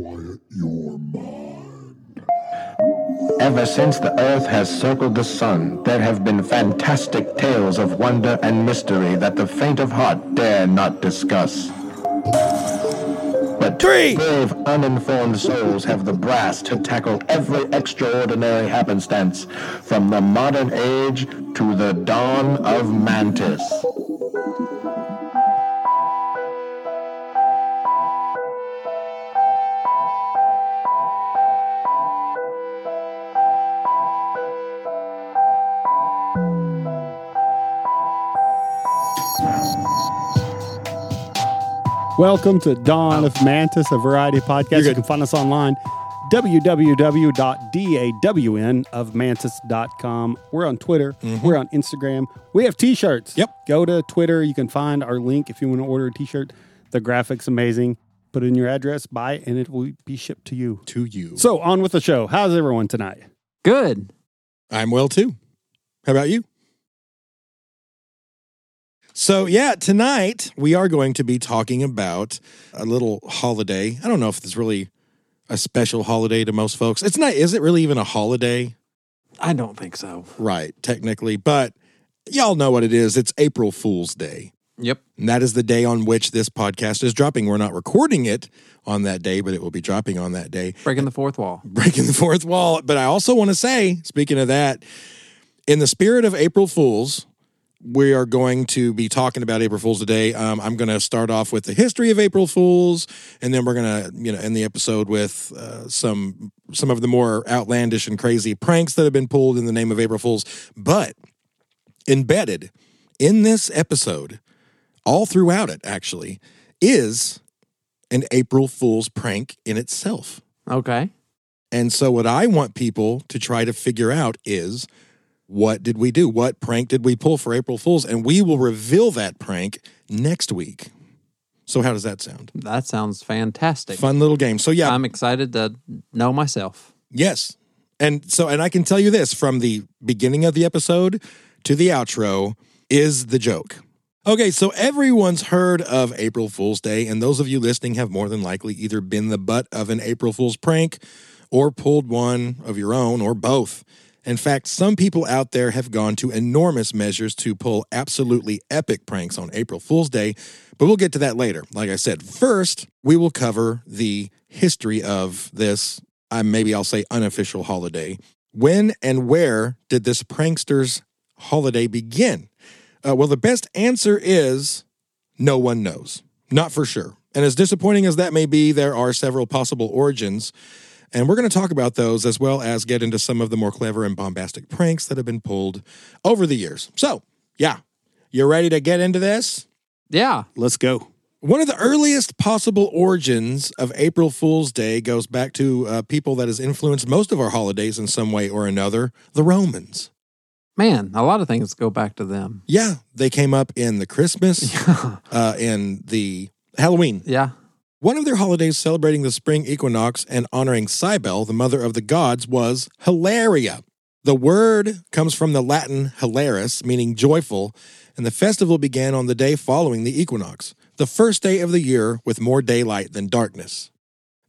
quiet your mind. Ever since the earth has circled the sun, there have been fantastic tales of wonder and mystery that the faint of heart dare not discuss. But Three. brave, uninformed souls have the brass to tackle every extraordinary happenstance, from the modern age to the dawn of Mantis. Welcome to Dawn of Mantis, a variety podcast. You're You good. can find us online, www.dawnofmantis.com. We're on Twitter. We're on Instagram. We have t-shirts. Mm-hmm. Yep. Go to Twitter. You can find our link if you want to order a t-shirt. The graphic's amazing. Put in your address, buy it, and it will be shipped to you. To you. So on with the show. How's everyone tonight? Good. I'm well too. How about you? So, yeah, tonight we are going to be talking about a little holiday. I don't know if it's really a special holiday to most folks. It's not, is it really even a holiday? I don't think so. Right, technically, but y'all know what it is. It's April Fool's Day. Yep. And that is the day on which this podcast is dropping. We're not recording it on that day, but it will be dropping on that day. Breaking the fourth wall. breaking the fourth wall. But I also want to say, speaking of that, in the spirit of April Fools, we are going to be talking about April Fools today. Um, I'm going to start off with the history of April Fools, and then we're going to, you know, end the episode with uh, some some of the more outlandish and crazy pranks that have been pulled in the name of April Fools. But embedded in this episode, all throughout it, actually, is an April Fool's prank in itself. Okay. And so, what I want people to try to figure out is what did we do? What prank did we pull for April Fools? And we will reveal that prank next week. So, how does that sound? That sounds fantastic. Fun little game. So, yeah, I'm excited to know myself. yes. And so, and I can tell you this from the beginning of the episode to the outro is the joke. Okay, so everyone's heard of April Fool's Day, and those of you listening have more than likely either been the butt of an April Fool's prank or pulled one of your own or both. In fact, some people out there have gone to enormous measures to pull absolutely epic pranks on April Fool's Day, but we'll get to that later. Like I said, first, we will cover the history of this, uh, maybe I'll say unofficial holiday. When and where did this prankster's holiday begin? Uh, well, the best answer is no one knows. Not for sure. And as disappointing as that may be, there are several possible origins. And we're going to talk about those as well as get into some of the more clever and bombastic pranks that have been pulled over the years. So, yeah, you ready to get into this? Yeah. Let's go. One of the earliest possible origins of April Fool's Day goes back to uh, people that has influenced most of our holidays in some way or another the Romans. Man, a lot of things go back to them. Yeah, they came up in the Christmas, uh, in the Halloween. yeah. One of their holidays celebrating the spring equinox and honoring Cybele, the mother of the gods, was Hilaria. The word comes from the Latin hilaris, meaning joyful, and the festival began on the day following the equinox, the first day of the year with more daylight than darkness.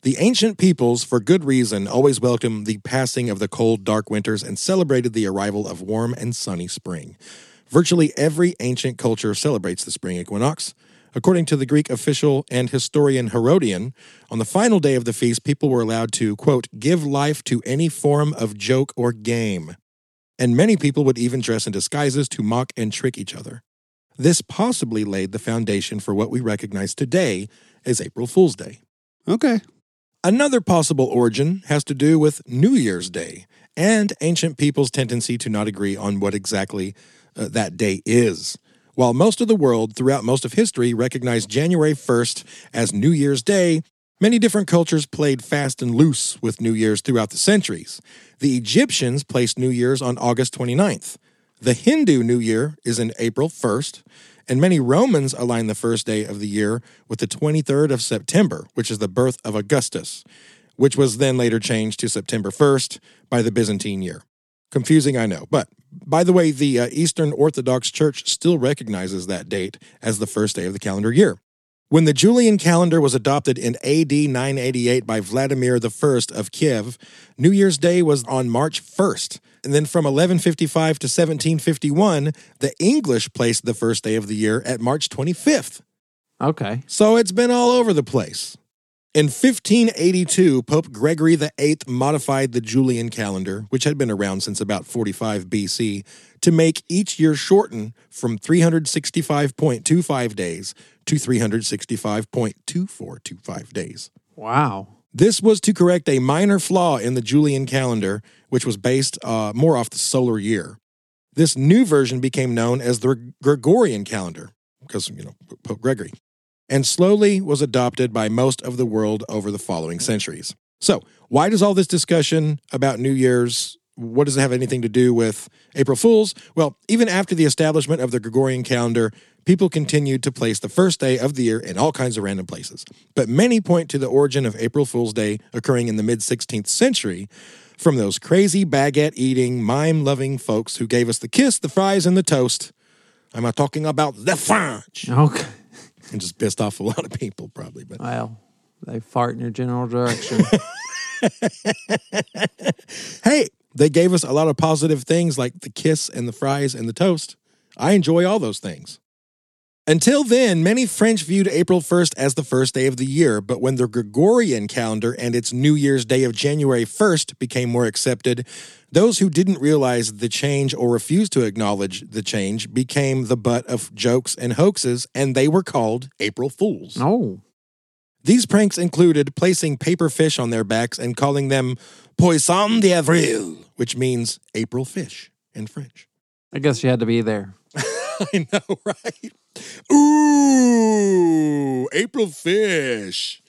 The ancient peoples, for good reason, always welcomed the passing of the cold, dark winters and celebrated the arrival of warm and sunny spring. Virtually every ancient culture celebrates the spring equinox. According to the Greek official and historian Herodian, on the final day of the feast, people were allowed to, quote, give life to any form of joke or game. And many people would even dress in disguises to mock and trick each other. This possibly laid the foundation for what we recognize today as April Fool's Day. Okay. Another possible origin has to do with New Year's Day and ancient people's tendency to not agree on what exactly uh, that day is. While most of the world throughout most of history recognized January 1st as New Year's Day, many different cultures played fast and loose with New Year's throughout the centuries. The Egyptians placed New Year's on August 29th. The Hindu New Year is in April 1st, and many Romans align the first day of the year with the 23rd of September, which is the birth of Augustus, which was then later changed to September 1st by the Byzantine year. Confusing, I know. But by the way, the uh, Eastern Orthodox Church still recognizes that date as the first day of the calendar year. When the Julian calendar was adopted in AD 988 by Vladimir I of Kiev, New Year's Day was on March 1st. And then from 1155 to 1751, the English placed the first day of the year at March 25th. Okay. So it's been all over the place. In 1582, Pope Gregory VIII modified the Julian calendar, which had been around since about 45 BC, to make each year shorten from 365.25 days to 365.2425 days. Wow. This was to correct a minor flaw in the Julian calendar, which was based uh, more off the solar year. This new version became known as the Gregorian calendar, because, you know, Pope Gregory, and slowly was adopted by most of the world over the following centuries. So, why does all this discussion about New Year's, what does it have anything to do with April Fools? Well, even after the establishment of the Gregorian calendar, people continued to place the first day of the year in all kinds of random places. But many point to the origin of April Fool's Day occurring in the mid 16th century from those crazy baguette eating, mime loving folks who gave us the kiss, the fries, and the toast. I'm not talking about the French. Okay. And just pissed off a lot of people, probably. But Well, they fart in your general direction. hey, they gave us a lot of positive things like the kiss and the fries and the toast. I enjoy all those things. Until then, many French viewed April 1st as the first day of the year, but when the Gregorian calendar and its New Year's Day of January 1st became more accepted, those who didn't realize the change or refused to acknowledge the change became the butt of jokes and hoaxes, and they were called April Fools. oh. These pranks included placing paper fish on their backs and calling them Poisson d'Avril, which means April fish in French. I guess you had to be there. I know, right? Ooh, April fish.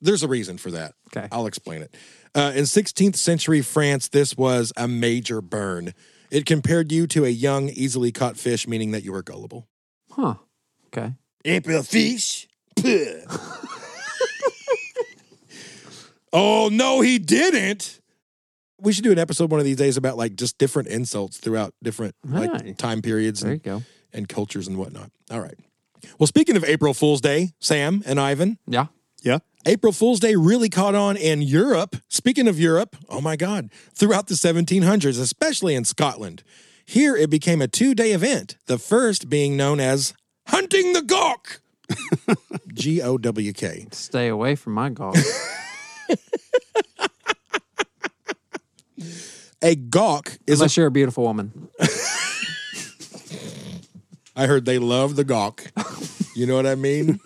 There's a reason for that. Okay. I'll explain it. Uh, in 16th century France, this was a major burn. It compared you to a young, easily caught fish, meaning that you were gullible. Huh. Okay. April fish? Oh, no, he didn't. We should do an episode one of these days about like just different insults throughout different like Right. time periods There you go. And cultures and whatnot. All right. Well, speaking of April Fool's Day, Sam and Ivan, Yeah. Yeah. April Fool's Day really caught on in Europe. Speaking of Europe, oh my God, throughout the 1700s, especially in Scotland. Here it became a two day event, the first being known as Hunting the Gowk. G O W K. Stay away from my gowk. A gowk is a, Unless you're a beautiful woman. I heard they love the gowk. You know what I mean?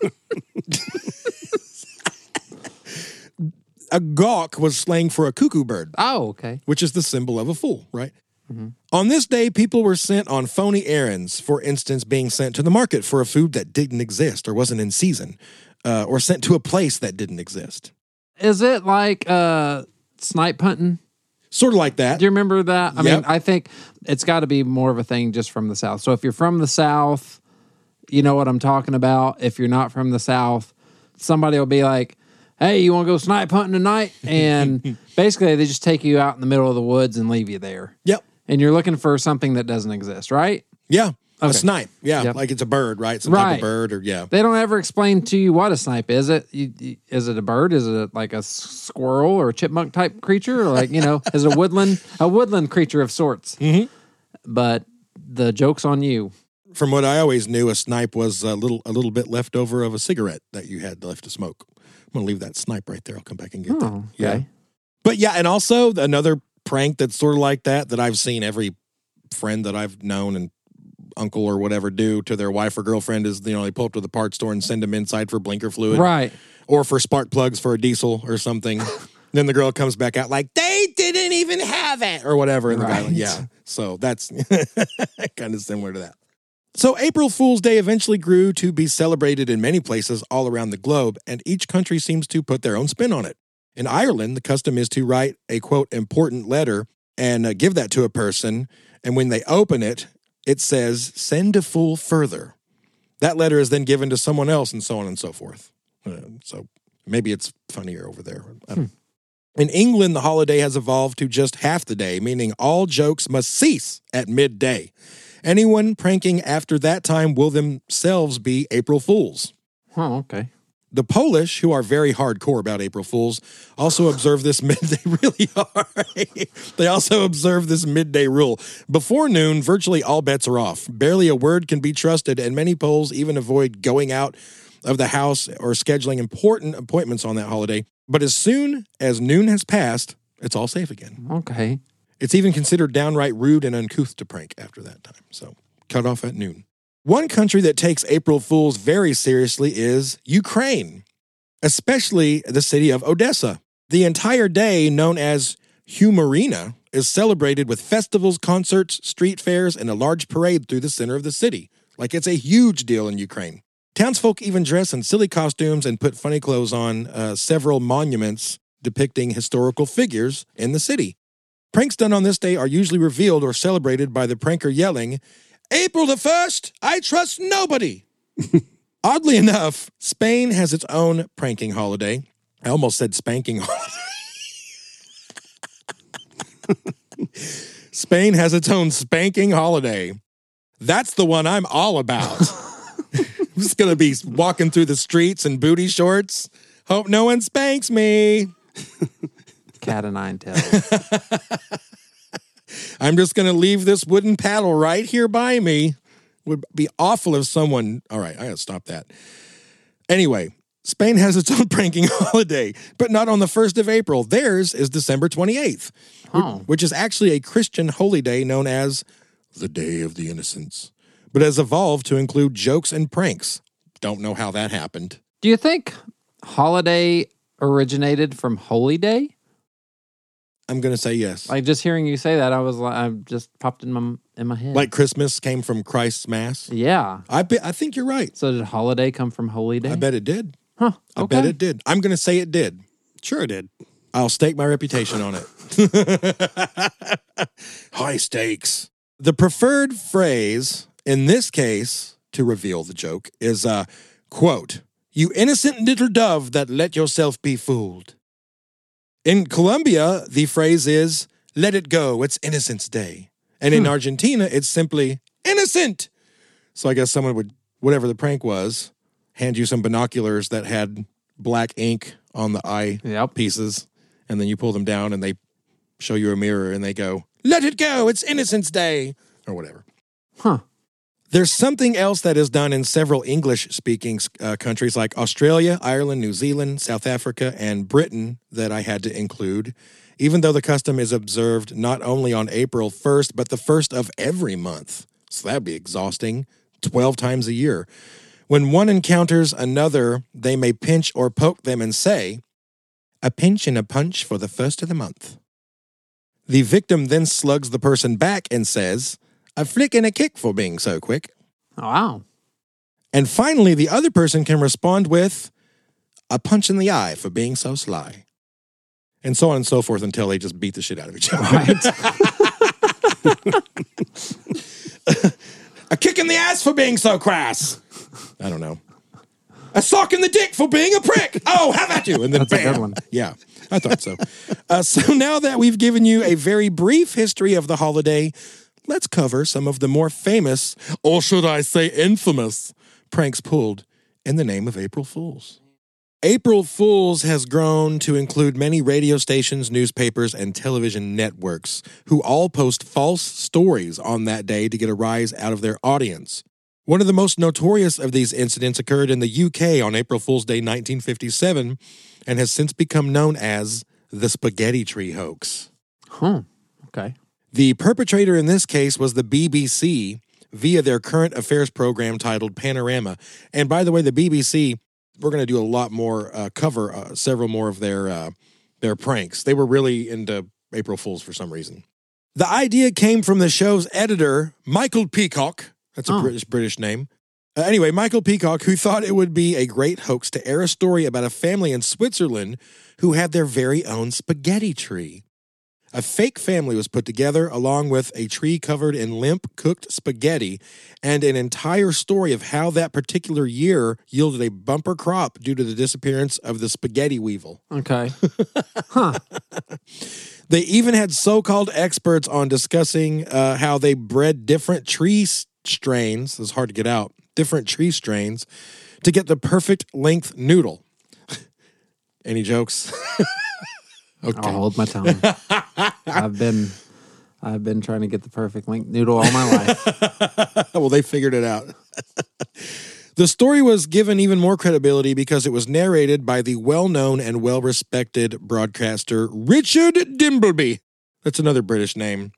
a gowk was slang for a cuckoo bird. Oh, okay. which is the symbol of a fool, right? On this day, people were sent on phony errands, for instance, being sent to the market for a food that didn't exist or wasn't in season, uh, or sent to a place that didn't exist. Is it like uh snipe hunting? Sort of like that. Do you remember that? I Yep. mean, I think it's got to be more of a thing just from the South. So if you're from the South, you know what I'm talking about. If you're not from the South, somebody will be like, hey, you want to go snipe hunting tonight? And basically, they just take you out in the middle of the woods and leave you there. Yep. And you're looking for something that doesn't exist, right? Yeah. A snipe. Yeah. Yep. Like it's a bird, right? Some type of bird or, yeah. They don't ever explain to you what a snipe is. It you, you- is it a bird? Is it like a squirrel or a chipmunk type creature, or like you know, is it a woodland a woodland creature of sorts? Mhm. But the joke's on you. From what I always knew, a snipe was a little, a little bit left over of a cigarette that you had left to smoke. I'm going to leave that snipe right there. I'll come back and get that. Oh, Yeah. okay. But yeah, and also another prank that's sort of like that that I've seen every friend that I've known and uncle or whatever do to their wife or girlfriend is you know they pull up to the parts store and send them inside for blinker fluid Right. or for spark plugs for a diesel or something. then the girl comes back out like they didn't even have it or whatever, and the guy Right. yeah. So that's kind of similar to that. So April Fool's Day eventually grew to be celebrated in many places all around the globe, and each country seems to put their own spin on it. In Ireland, the custom is to write a quote important letter and uh, give that to a person, and when they open it, it says "Send a fool further." That letter is then given to someone else, and so on and so forth. Uh, so maybe it's funnier over there. Don't- In England, the holiday has evolved to just half the day, meaning all jokes must cease at midday. Anyone pranking after that time will themselves be April Fools. Oh, okay. The Polish, who are very hardcore about April Fools, also observe this mid. They really are. they also observe this midday rule. Before noon, virtually all bets are off. Barely a word can be trusted, and many Poles even avoid going out of the house or scheduling important appointments on that holiday. But as soon as noon has passed, it's all safe again. Okay. It's even considered downright rude and uncouth to prank after that time. So cut off at noon. One country that takes April Fools very seriously is Ukraine, especially the city of Odessa. The entire day, known as Humorina, is celebrated with festivals, concerts, street fairs, and a large parade through the center of the city. Like it's a huge deal in Ukraine. Townsfolk even dress in silly costumes and put funny clothes on uh, several monuments depicting historical figures in the city. Pranks done on this day are usually revealed or celebrated by the pranker yelling, April the 1st, I trust nobody. Oddly enough, Spain has its own pranking holiday. I almost said spanking holiday. Spain has its own spanking holiday. That's the one I'm all about. I'm just going to be walking through the streets in booty shorts. Hope no one spanks me. Cat of nine tails. I'm just going to leave this wooden paddle right here by me. Would be awful if someone. All right, I got to stop that. Anyway, Spain has its own pranking holiday, but not on the 1st of April. Theirs is December 28th, wh- Oh. which is actually a Christian holy day known as the Day of the Innocents, but has evolved to include jokes and pranks. Don't know how that happened. Do you think holiday originated from holy day? I'm going to say yes. Like just hearing you say that, I was like, I just popped in my in my head. Like Christmas came from Christ's Mass. yeah. I, be, I think you're right. So did holiday come from holy day? I bet it did. Huh. I Okay. bet it did. I'm going to say it did. Sure it did. I'll stake my reputation on it. High stakes. The preferred phrase in this case to reveal the joke is uh quote, "You innocent little dove that let yourself be fooled." In Colombia, the phrase is "Let it go, it's Innocence Day." And in hmm. Argentina, it's simply "innocent." So I guess someone would whatever the prank was, hand you some binoculars that had black ink on the eye Yep. pieces, and then you pull them down and they show you a mirror and they go, Let it go, it's Innocence Day, or whatever. Huh. There's something else that is done in several English speaking uh, countries like Australia, Ireland, New Zealand, South Africa, and Britain that I had to include, even though the custom is observed not only on April 1st, but the first of every month. So that'd be exhausting 12 times a year. When one encounters another, they may pinch or poke them and say, a pinch and a punch for the first of the month. The victim then slugs the person back and says, a flick and a kick for being so quick. Oh, wow. And finally, the other person can respond with, a punch in the eye for being so sly. And so on and so forth until they just beat the shit out of each other. a kick in the ass for being so crass. I don't know. A sock in the dick for being a prick. Oh, how about you? And then That's a good one. Yeah, I thought so. Uh, so now that we've given you a very brief history of the holiday, let's cover some of the more famous, or should I say infamous, pranks pulled in the name of April Fools. April Fools has grown to include many radio stations, newspapers, and television networks who all post false stories on that day to get a rise out of their audience. One of the most notorious of these incidents occurred in the UK on April Fool's Day 1957 and has since become known as the Spaghetti Tree hoax. Huh. Okay. The perpetrator in this case was the BBC via their current affairs program titled Panorama. And by the way, the BBC, we're going to do a lot more, uh, cover uh, several more of their uh, their pranks. They were really into April Fools for some reason. The idea came from the show's editor, Michael Peacock. That's a Oh. British British name. Uh, anyway, Michael Peacock, who thought it would be a great hoax to air a story about a family in Switzerland who had their very own spaghetti tree. A fake family was put together along with a tree covered in limp cooked spaghetti and an entire story of how that particular year yielded a bumper crop due to the disappearance of the spaghetti weevil. Okay. huh. They even had so called experts on discussing uh, how they bred different tree strains, it's hard to get out, different tree strains to get the perfect length noodle. Any jokes? okay. I'll hold my tongue. I've been I've been trying to get the perfect link noodle all my life. well, they figured it out. the story was given even more credibility because it was narrated by the well known and well respected broadcaster Richard Dimbleby. That's another British name.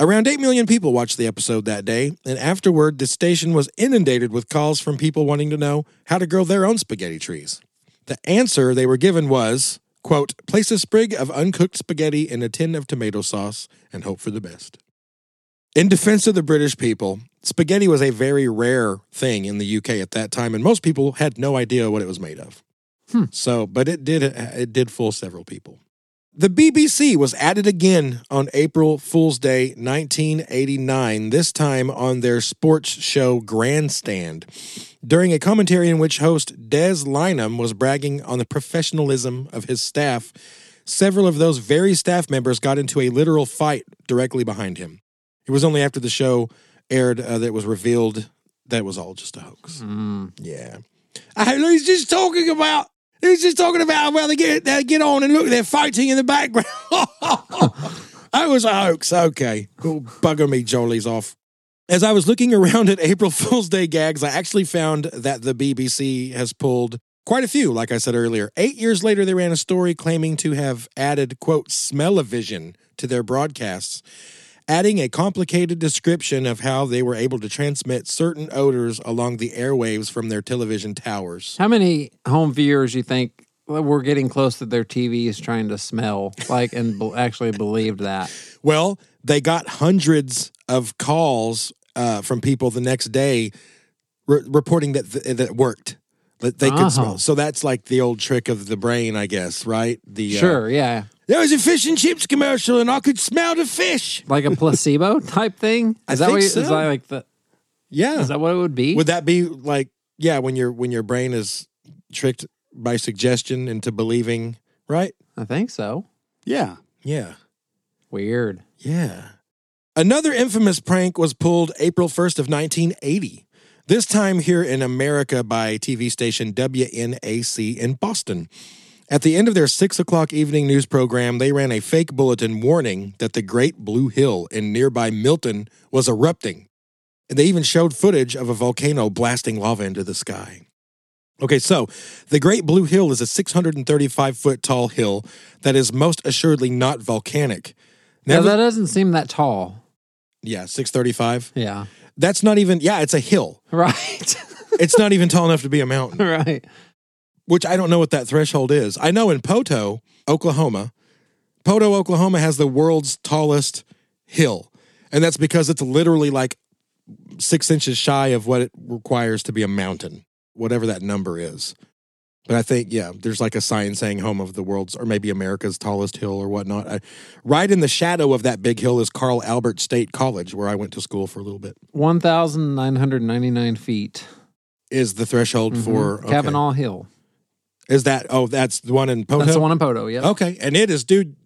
Around 8 million people watched the episode that day, and afterward, the station was inundated with calls from people wanting to know how to grow their own spaghetti trees. The answer they were given was, quote, place a sprig of uncooked spaghetti in a tin of tomato sauce and hope for the best. In defense of the British people, spaghetti was a very rare thing in the UK at that time, and most people had no idea what it was made of. Hmm. So, but it did it did fool several people. The BBC was added again on April Fool's Day 1989, this time on their sports show Grandstand, during a commentary in which host Des Lynam was bragging on the professionalism of his staff. Several of those very staff members got into a literal fight directly behind him. It was only after the show aired uh, that it was revealed that it was all just a hoax. Yeah. I he's just talking about he's just talking about well they get they get on and look they're fighting in the background. that was a hoax. Okay. Cool. Bugger me jollies off. As I was looking around at April Fool's Day gags, I actually found that the BBC has pulled quite a few, like I said earlier. Eight years later, they ran a story claiming to have added, quote, smell-o-vision to their broadcasts, adding a complicated description of how they were able to transmit certain odors along the airwaves from their television towers. How many home viewers you think were getting close to their TVs trying to smell like and be- actually believed that? Well, they got hundreds of calls uh, from people the next day re- reporting that th- that it worked. That they could Oh. smell. So that's like the old trick of the brain, I guess, right? The uh, Sure, yeah. There was a fish and chips commercial, and I could smell the fish. Like a placebo type thing? I Is that think what you- so. is that like the Yeah. is that what it would be? Would that be like yeah when your when your brain is tricked by suggestion into believing right? I think so. Yeah. Yeah. Weird. Yeah. Another infamous prank was pulled April 1st of 1980. This time here in America by TV station WNAC in Boston. At the end of their six o'clock evening news program, they ran a fake bulletin warning that the Great Blue Hill in nearby Milton was erupting. And they even showed footage of a volcano blasting lava into the sky. Okay, so the Great Blue Hill is a 635 foot tall hill that is most assuredly not volcanic. Now, that doesn't seem that tall. yeah, 635. Yeah. That's not even, yeah, it's a hill. Right. It's not even tall enough to be a mountain, right. which I don't know what that threshold is. I know in Poteau, Oklahoma, Poteau, Oklahoma has the world's tallest hill. And that's because it's literally like six inches shy of what it requires to be a mountain, whatever that number is. But I think, yeah, there's like a sign saying home of the world's, or maybe America's tallest hill or whatnot. I, right in the shadow of that big hill is Carl Albert State College, where I went to school for a little bit. 1,999 feet. Is the threshold Mhm. for okay. Cavanal Hill. Is that oh that's the one in Poteau? That's the one in Poteau. yeah. Okay, and it is, dude.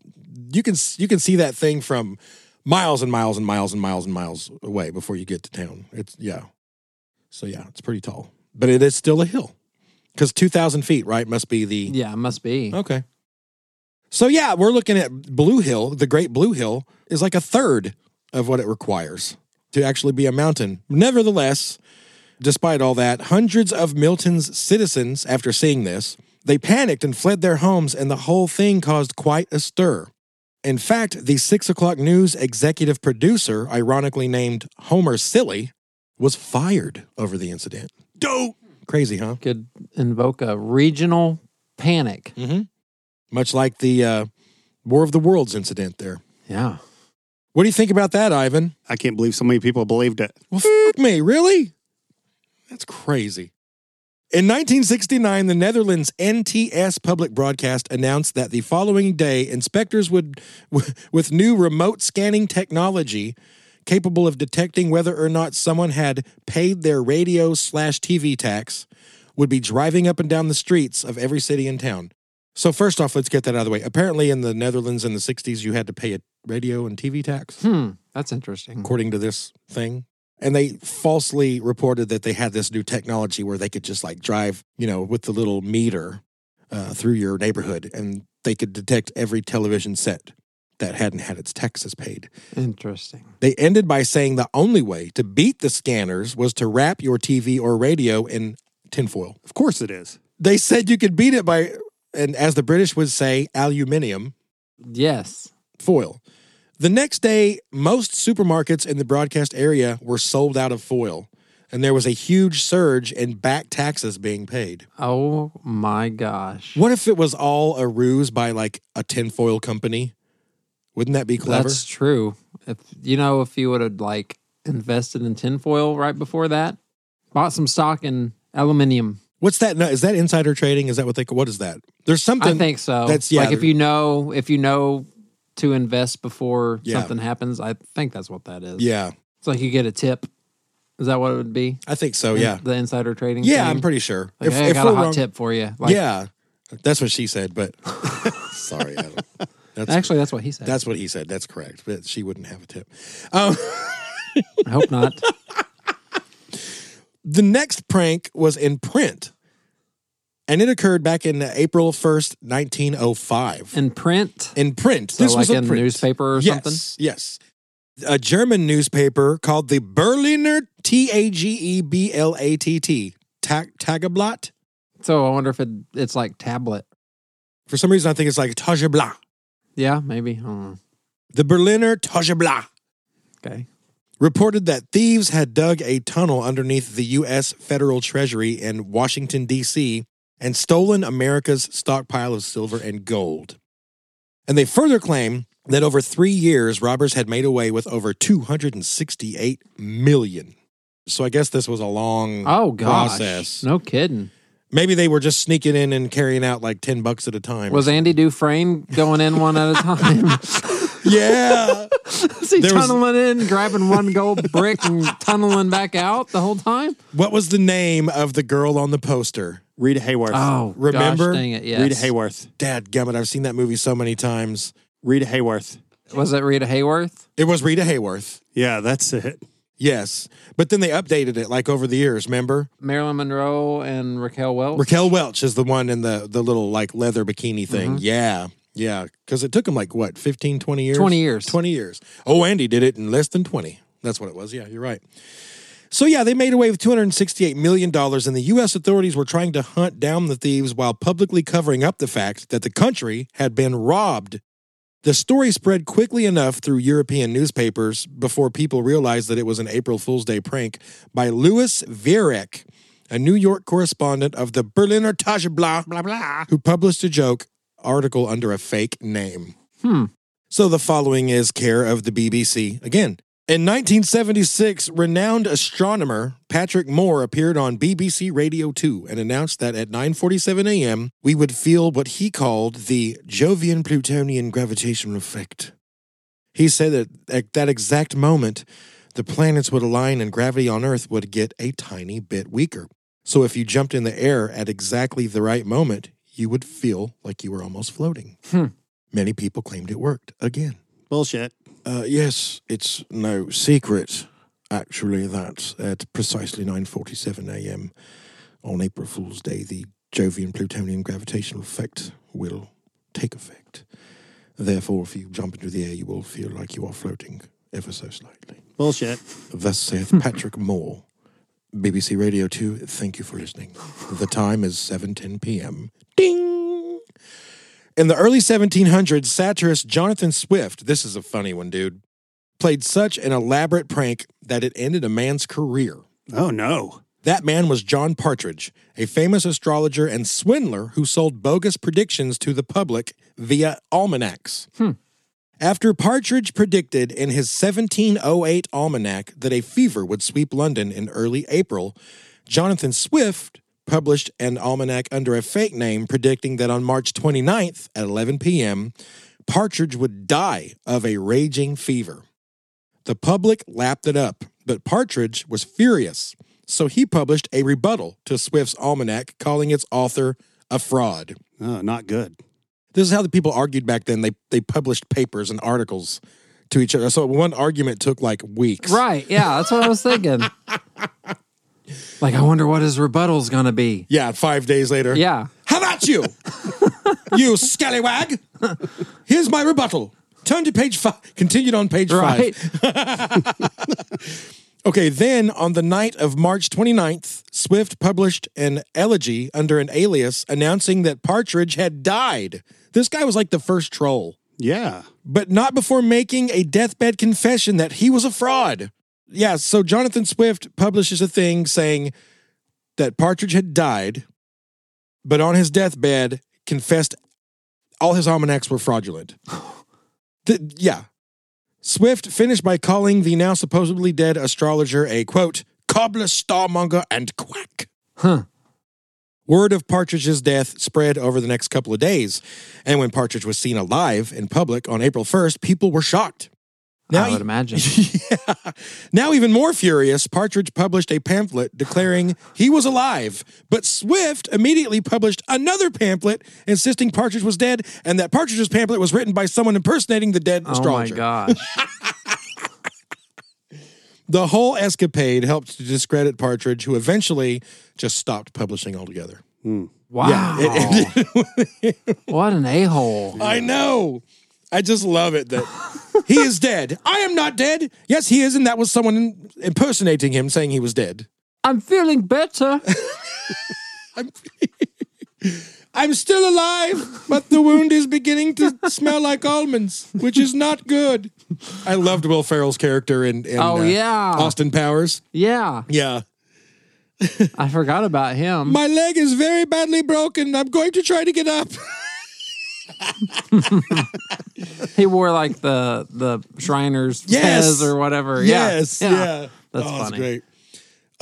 You can you can see that thing from miles and miles and miles and miles and miles away before you get to town. It's yeah. So yeah, it's pretty tall, but it is still a hill because two thousand feet, right? Must be the Yeah, it must be. okay. So yeah, we're looking at Blue Hill. The Great Blue Hill is like a third of what it requires to actually be a mountain. Nevertheless, despite all that, hundreds of Milton's citizens, after seeing this, they panicked and fled their homes, and the whole thing caused quite a stir. In fact, the six o'clock news executive producer, ironically named Homer Cilley, was fired over the incident. Dope. Crazy, huh? Could invoke a regional panic. Mm-hmm. Much like the uh, War of the Worlds incident there. Yeah. What do you think about that, Ivan? I can't believe so many people believed it. Well, fuck me, really? That's crazy. In 1969, the Netherlands NTS public broadcast announced that the following day, inspectors would, with new remote scanning technology capable of detecting whether or not someone had paid their radio slash TV tax, would be driving up and down the streets of every city and town. So, first off, let's get that out of the way. Apparently, in the Netherlands in the 60s, you had to pay a radio and TV tax Hmm. That's interesting. according to this thing. and they falsely reported that they had this new technology where they could just like drive, you know, with the little meter uh, through your neighborhood, and they could detect every television set that hadn't had its taxes paid. Interesting. They ended by saying the only way to beat the scanners was to wrap your TV or radio in tinfoil. Of course it is. They said you could beat it by, and as the British would say, aluminium Yes. foil. The next day, most supermarkets in the broadcast area were sold out of foil, and there was a huge surge in back taxes being paid. Oh my gosh. What if it was all a ruse by like a tinfoil company? Wouldn't that be clever? That's true. If you know, if you would have like invested in tinfoil right before that, bought some stock in aluminium. What's that? Is that insider trading? Is that what they? What is that? There's something. I think so. that's- yeah, Like if you know, if you know to invest before Yeah. something happens, I think that's what that is. Yeah, It's like you get a tip. Is that what it would be? I think so. Yeah, The insider trading. yeah, thing? I'm pretty sure. Like, hey, I got a hot wrong- tip for you. Like, yeah, that's what she said. But sorry, Adam. That's, Actually, that's what he said. that's what he said. That's correct. But she wouldn't have a tip. Um, I hope not. the next prank was in print, and it occurred back in April 1st, 1905. In print. in print. So this like was a in print. newspaper or yes, something? Yes. A German newspaper called the Berliner T A G E B L A T T Tag Tageblatt. So I wonder if it, it's like tablet. For some reason, I think it's like Tageblatt. Yeah, maybe. I don't know. The Berliner Tageblatt Okay. reported that thieves had dug a tunnel underneath the U.S. federal treasury in Washington, D.C., and stolen America's stockpile of silver and gold. And they further claim that over three years, robbers had made away with over 268 million. So I guess this was a long Oh gosh. process. No kidding. Maybe they were just sneaking in and carrying out like 10 bucks at a time. Was Andy Dufresne going in one at a time? yeah. Is he There was- tunneling in, grabbing one gold brick and tunneling back out the whole time? what was the name of the girl on the poster? Rita Hayworth. Oh, Remember? Gosh, dang it! Yes. Rita Hayworth. Dad gummit, I've seen that movie so many times. Rita Hayworth. Was it Rita Hayworth? It was Rita Hayworth. Yeah, that's it. Yes. But then they updated it like over the years, remember? Marilyn Monroe and Raquel Welch. Raquel Welch is the one in the the little like leather bikini thing. Mm-hmm. Yeah. Yeah. Because it took them like what, 15, 20 years? 20 years. 20 years. Oh, Andy did it in less than 20. That's what it was. Yeah, you're right. So, yeah, they made away with $268 million, and the U.S. authorities were trying to hunt down the thieves while publicly covering up the fact that the country had been robbed. The story spread quickly enough through European newspapers before people realized that it was an April Fool's Day prank by Louis Viereck, a New York correspondent of the Berliner Tageblatt, blah, blah, who published a joke article under a fake name. Hmm. So the following is care of the BBC. Again, in 1976, renowned astronomer Patrick Moore appeared on BBC Radio 2 and announced that at 9:47 a.m. we would feel what he called the Jovian Plutonian gravitational effect. He said that at that exact moment, the planets would align and gravity on Earth would get a tiny bit weaker. So if you jumped in the air at exactly the right moment, you would feel like you were almost floating. Hmm. Many people claimed it worked again. Bullshit. Uh, yes, it's no secret, actually, that at precisely 9.47 a.m. on April Fool's Day, the Jovian Plutonian gravitational effect will take effect. Therefore, if you jump into the air, you will feel like you are floating ever so slightly. Bullshit. Thus saith Patrick Moore. BBC Radio 2, thank you for listening. The time is 7.10 p.m. Ding! In the early 1700s, satirist Jonathan Swift, this is a funny one, dude, played such an elaborate prank that it ended a man's career. Oh no. That man was John Partridge, a famous astrologer and swindler who sold bogus predictions to the public via almanacs. Hmm. After Partridge predicted in his 1708 almanac that a fever would sweep London in early April, Jonathan Swift published an almanac under a fake name predicting that on March 29th at 11 p.m., Partridge would die of a raging fever. The public lapped it up, but Partridge was furious, so he published a rebuttal to Swift's almanac, calling its author a fraud. Oh, not good. This is how the people argued back then. They they published papers and articles to each other. So one argument took like weeks. Right. Yeah, that's what I was thinking. like, I wonder what his rebuttal's going to be. Yeah, five days later. Yeah. How about you? you scallywag. Here's my rebuttal. Turn to page five. Continued on page Right. five. Okay, then on the night of March 29th, Swift published an elegy under an alias announcing that Partridge had died. This guy was like the first troll, Yeah. but not before making a deathbed confession that he was a fraud. Yeah, so Jonathan Swift publishes a thing saying that Partridge had died, but on his deathbed confessed all his almanacs were fraudulent. Th- yeah. Swift finished by calling the now supposedly dead astrologer a quote, cobbler, starmonger, and quack. Huh. Word of Partridge's death spread over the next couple of days, and when Partridge was seen alive in public on April 1st, people were shocked. I would imagine. yeah. Now, even more furious, Partridge published a pamphlet declaring he was alive. But Swift immediately published another pamphlet insisting Partridge was dead and that Partridge's pamphlet was written by someone impersonating the dead Oh my gosh. The whole escapade helped to discredit Partridge, who eventually just stopped publishing altogether. Hmm. Wow. what an a hole. I know. I just love it that he is dead. I am not dead. Yes, he is, and that was someone impersonating him saying he was dead. I'm feeling better. I'm still alive, but the wound is beginning to smell like almonds, which is not good. I loved Will Ferrell's character in, in Oh, uh, yeah. Austin Powers. Yeah. Yeah. I forgot about him. My leg is very badly broken. I'm going to try to get up. He wore like the the Shriners Yes. fez or whatever. yes. Yeah. Yeah. That's oh, funny. That's great.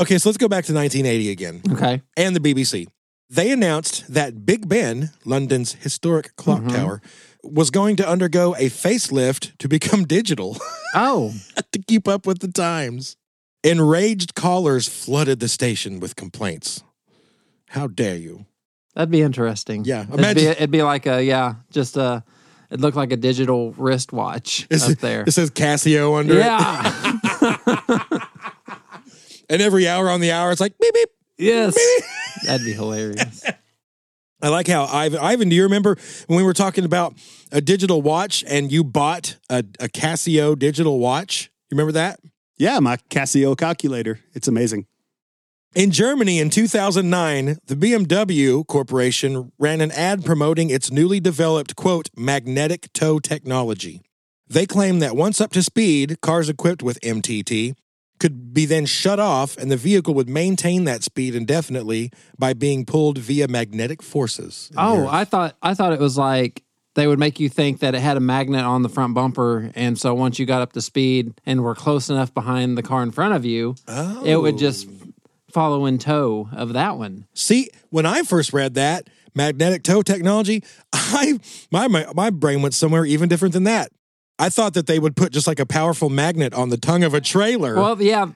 Okay, so let's go back to 1980 again Okay. and the BBC. They announced that Big Ben, London's historic clock Mm-hmm. tower, was going to undergo a facelift to become digital. Oh, to keep up with the times. Enraged callers flooded the station with complaints. How dare you? That'd be interesting. Yeah, It'd be, imagine- it'd be like a yeah, just a. It looked like a digital wristwatch It's- up there. It says Casio under it. Yeah. And every hour on the hour, it's like beep, beep. yes. That'd be hilarious. I like how Ivan, Ivan, do you remember when we were talking about a digital watch and you bought a, a Casio digital watch? You remember that? Yeah, my Casio calculator. It's amazing. In Germany in 2009, the BMW Corporation ran an ad promoting its newly developed, quote, magnetic tow technology. They claim that once up to speed, cars equipped with MTT could be then shut off and the vehicle would maintain that speed indefinitely by being pulled via magnetic forces. Oh. I thought I thought it was like they would make you think that it had a magnet on the front bumper, and so once you got up to speed and were close enough behind the car in front of you, it would just oh. Follow in tow of that one. See, when I first read that magnetic tow technology, I my, my my brain went somewhere even different than that. I thought that they would put just like a powerful magnet on the tongue of a trailer, Well, yeah,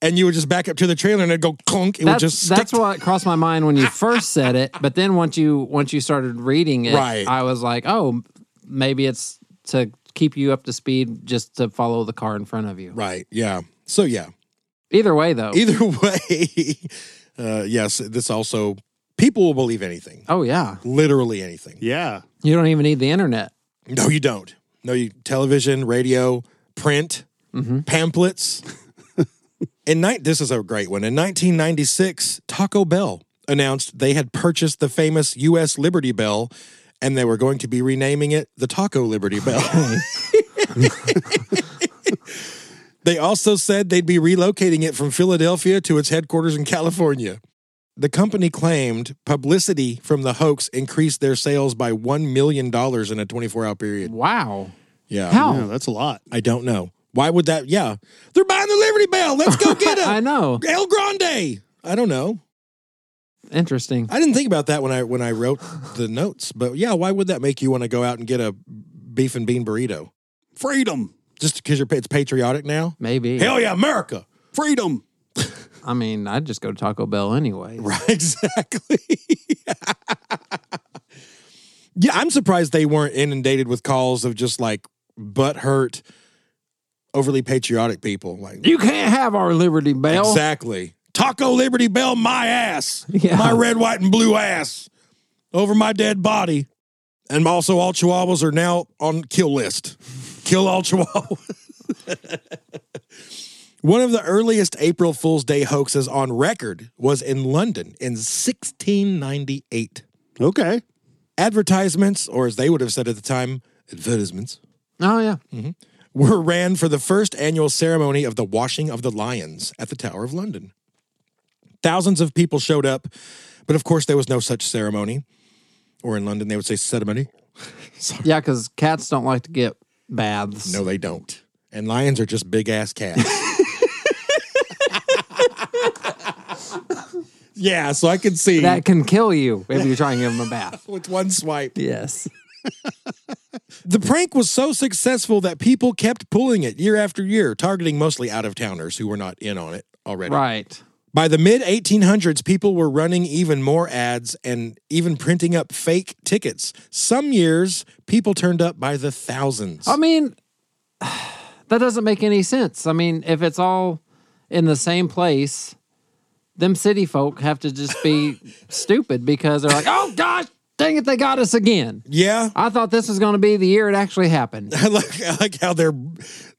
and you would just back up to the trailer and it'd go clunk. It would just stick. that's what crossed my mind when you first said it. But then once you once you started reading it, Right. I was like, oh, maybe it's to keep you up to speed, just to follow the car in front of you. right. Yeah. So yeah. Either way, though. Either way, uh, yes. This also people will believe anything, oh yeah, literally anything. Yeah. you don't even need the internet. No, you don't. No, you television, radio, print, pamphlets. In night, this is a great one. In 1996, Taco Bell announced they had purchased the famous U.S. Liberty Bell, and they were going to be renaming it the Taco Liberty Bell. they also said they'd be relocating it from Philadelphia to its headquarters in California. The company claimed publicity from the hoax increased their sales by $1 million in a 24 hour period. Wow. Yeah. How? Yeah, that's a lot. I don't know. Why would that? Yeah. They're buying the Liberty Bell. Let's go get it. I know. El Grande. I don't know. Interesting. I didn't think about that when I when I wrote the notes, but yeah, why would that make you want to go out and get a beef and bean burrito? Freedom. Just because you're it's patriotic now? Maybe. Hell yeah, America! Freedom. I mean, I'd just go to Taco Bell anyway. Right, exactly. yeah, I'm surprised they weren't inundated with calls of just like butt hurt overly patriotic people. Like You can't have our Liberty Bell. exactly, Taco Liberty Bell, my ass, Yeah. my red, white, and blue ass over my dead body. And also, all Chihuahuas are now on kill list. Kill all Chihuahuas. One of the earliest April Fool's Day hoaxes on record was in London in 1698. Okay. Advertisements, or as they would have said at the time, advertisements, Oh yeah. Mm-hmm, were ran for the first annual ceremony of the washing of the lions at the Tower of London. Thousands of people showed up, but of course there was no such ceremony. Or in London, they would say ceremony. Yeah, because cats don't like to get baths. No, they don't. And lions are just big ass cats. yeah, so I can see That can kill you if you're trying to give them a bath. with one swipe. Yes. The prank was so successful that people kept pulling it year after year, targeting mostly out of towners who were not in on it already. Right. By the mid 1800s, people were running even more ads and even printing up fake tickets. Some years, people turned up by the thousands. I mean, that doesn't make any sense. I mean, if it's all in the same place, them city folk have to just be stupid because they're like, oh gosh, dang it, they got us again. yeah, I thought this was going to be the year it actually happened. I like, I like how they're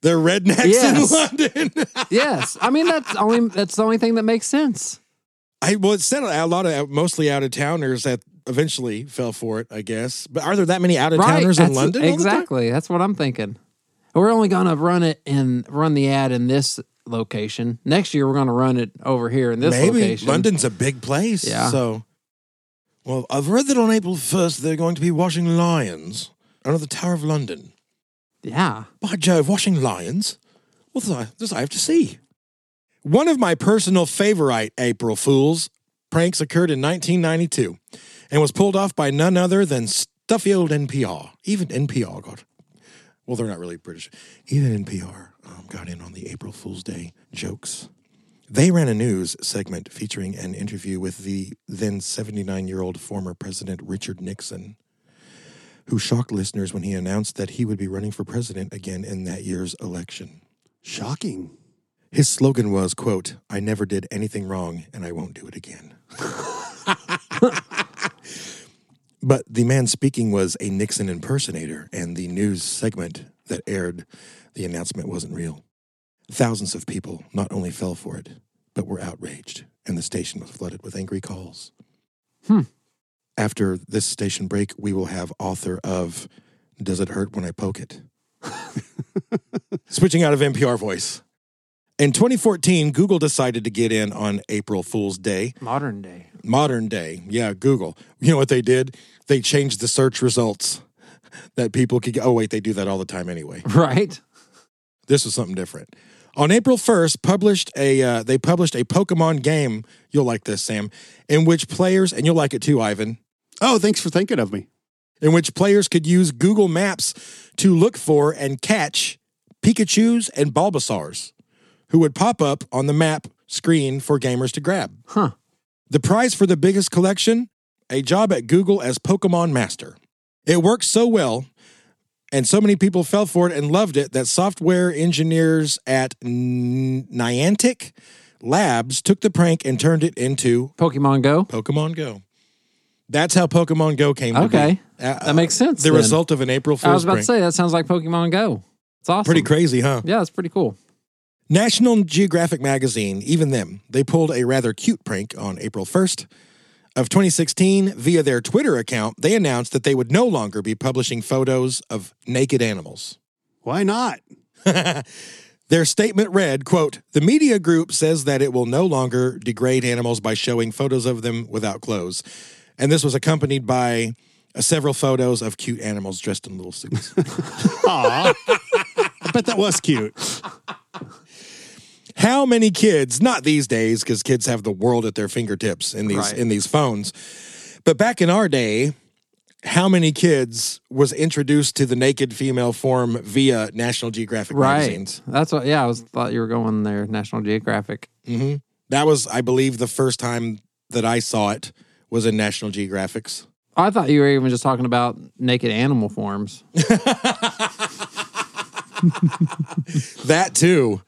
they're rednecks Yes. in London. yes, I mean that's only that's the only thing that makes sense. I well, it said a lot of mostly out of towners that eventually fell for it. I guess, but are there that many out of Right? towners in That's- London? all the time? Exactly. That's what I'm thinking. We're only going to run it and run the ad in this location. Next year, we're going to run it over here in this Maybe location. London's a big place. Yeah. So, well, I've read that on April first they're going to be washing lions under the Tower of London. Yeah. By Jove, washing lions? What does I, does I have to see? One of my personal favorite April Fools pranks occurred in 1992 and was pulled off by none other than stuffy old NPR. Even NPR got, well, they're not really British. Even NPR um, got in on the April Fool's Day jokes. They ran a news segment featuring an interview with the then 79 year old former President Richard Nixon who shocked listeners when he announced that he would be running for president again in that year's election. Shocking. His slogan was, quote, I never did anything wrong and I won't do it again. but the man speaking was a Nixon impersonator, and the news segment that aired the announcement wasn't real. Thousands of people not only fell for it, but were outraged, and the station was flooded with angry calls. Hmm. After this station break, we will have author of Does It Hurt When I Poke It? Switching out of NPR voice. In 2014, Google decided to get in on April Fool's Day, Modern day. modern day. Yeah, Google. You know what they did? They changed the search results that people could. get. Oh, wait, they do that all the time anyway. Right. This was something different. On April 1st, published a uh, they published a Pokemon game. You'll like this, Sam, in which players and you'll like it too, Ivan. Oh, thanks for thinking of me. in which players could use Google Maps to look for and catch Pikachus and Bulbasaurs, who would pop up on the map screen for gamers to grab. Huh. The prize for the biggest collection a job at Google as Pokemon Master. It worked so well, and so many people fell for it and loved it that software engineers at Niantic Labs took the prank and turned it into Pokemon Go. Pokemon Go. That's how Pokemon Go came Okay. Uh, That makes sense. the then. result of an April Fool's I was about prank. to say that sounds like Pokemon Go. It's awesome. Pretty crazy, huh? Yeah, it's pretty cool. National Geographic magazine, even them, they pulled a rather cute prank on April 1st of 2016 via their Twitter account. They announced that they would no longer be publishing photos of naked animals. Why not? Their statement read, quote, "The media group says that it will no longer degrade animals by showing photos of them without clothes." And this was accompanied by uh, several photos of cute animals dressed in little suits. Aw. I bet that was cute. How many kids, not these days because kids have the world at their fingertips in these Right. in these phones. But back in our day, how many kids was introduced to the naked female form via National Geographic Right. magazines? That's what. Yeah, I was thought you were going there. National Geographic. hmm That was, I believe, the first time that I saw it was in National Geographics. I thought you were even just talking about naked animal forms. that too.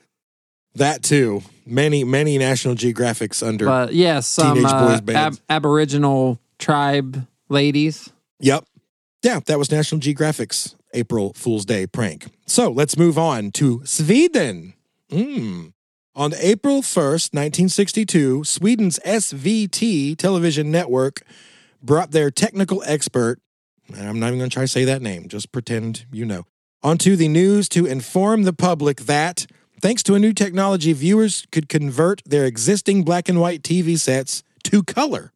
That too. Many, many National Geographics under. But yes, some Teenage boys uh, ab- Aboriginal tribe ladies. Yep. Yeah, that was National Geographic's April Fool's Day prank. So let's move on to Sweden. Mm. On April 1st, 1962, Sweden's SVT television network brought their technical expert, and I'm not even going to try to say that name, just pretend you know, onto the news to inform the public that, thanks to a new technology, viewers could convert their existing black and white TV sets to color.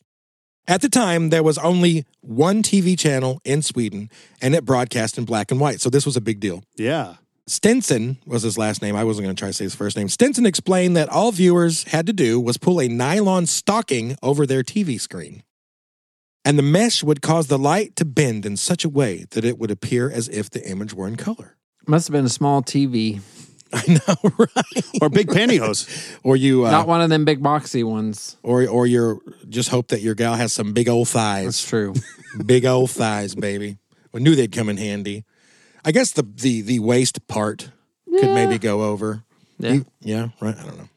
At the time, there was only one TV channel in Sweden, and it broadcast in black and white. So this was a big deal. Yeah. Stensson was his last name. I wasn't going to try to say his first name. Stensson explained that all viewers had to do was pull a nylon stocking over their TV screen. And the mesh would cause the light to bend in such a way that it would appear as if the image were in color. Must have been a small TV, I know, right? Or big pantyhose. Or you, uh, not one of them big boxy ones. or or you're just hope that your gal has some big old thighs. That's true. big old thighs, baby. I knew they'd come in handy. I guess the the the waist part could maybe go over. Yeah. He- yeah, right. I don't know.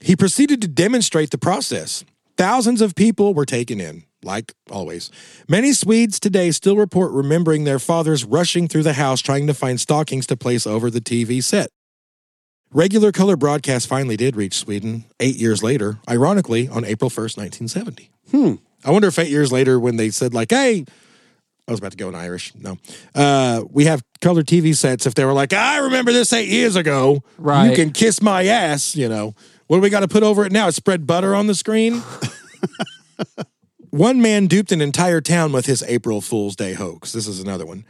He proceeded to demonstrate the process. Thousands of people were taken in, like always. Many Swedes today still report remembering their fathers rushing through the house trying to find stockings to place over the TV set. Regular color broadcast finally did reach Sweden eight years later, ironically on April 1st, 1970. Hmm. I wonder if eight years later, when they said, like, hey, I was about to go in Irish. No. Uh, we have color TV sets. If they were like, I remember this eight years ago, Right. you can kiss my ass, you know. What do we got to put over it now? Spread butter on the screen? one man duped an entire town with his April Fool's Day hoax. This is another one.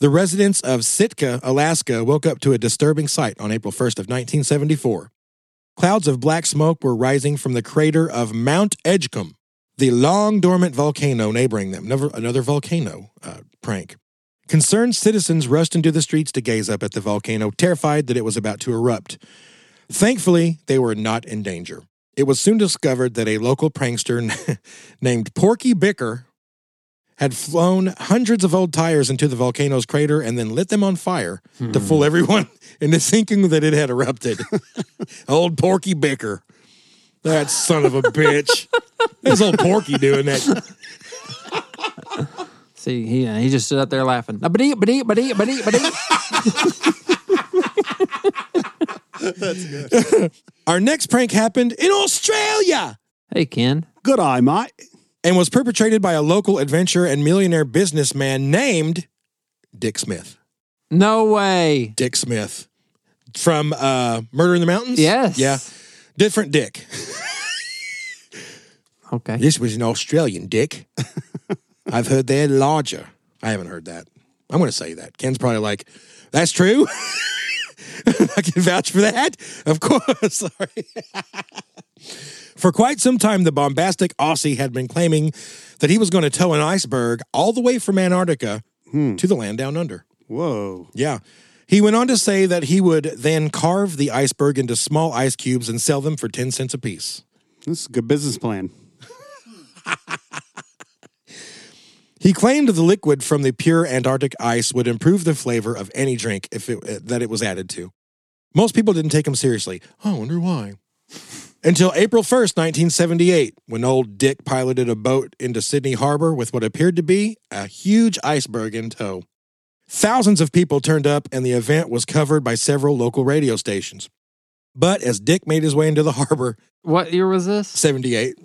The residents of Sitka, Alaska, woke up to a disturbing sight on April 1st of 1974. Clouds of black smoke were rising from the crater of Mount Edgecumbe, the long dormant volcano neighboring them. Never another volcano uh, prank. Concerned citizens rushed into the streets to gaze up at the volcano, terrified that it was about to erupt. Thankfully, they were not in danger. It was soon discovered that a local prankster named Porky Bickar had flown hundreds of old tires into the volcano's crater and then lit them on fire to fool hmm. everyone into thinking that it had erupted. old Porky Bickar. That son of a bitch. There's old Porky doing that. See, he uh, he just stood up there laughing. Ba-dee, ba-dee, ba-dee, ba-dee, ba-dee. Our next prank happened in Australia Hey, Ken. Good eye, mate. And was perpetrated by a local adventurer and millionaire businessman named Dick Smith. No way. Dick Smith from uh, Murder in the Mountains? Yes. Yeah. Different Dick. Okay. This was an Australian Dick. I've heard they're larger. I haven't heard that. I'm going to say that. Ken's probably like, that's true. I can vouch for that. Of course. Sorry. For quite some time, the bombastic Aussie had been claiming that he was going to tow an iceberg all the way from Antarctica hmm. to the land down under. Whoa. Yeah. He went on to say that he would then carve the iceberg into small ice cubes and sell them for 10 cents apiece. This is a good business plan. He claimed the liquid from the pure Antarctic ice would improve the flavor of any drink if it, that it was added to. Most people didn't take him seriously. I wonder why. Until April 1st, 1978, when old Dick piloted a boat into Sydney Harbor with what appeared to be a huge iceberg in tow. Thousands of people turned up, and the event was covered by several local radio stations. But as Dick made his way into the harbor, What year was this? 78,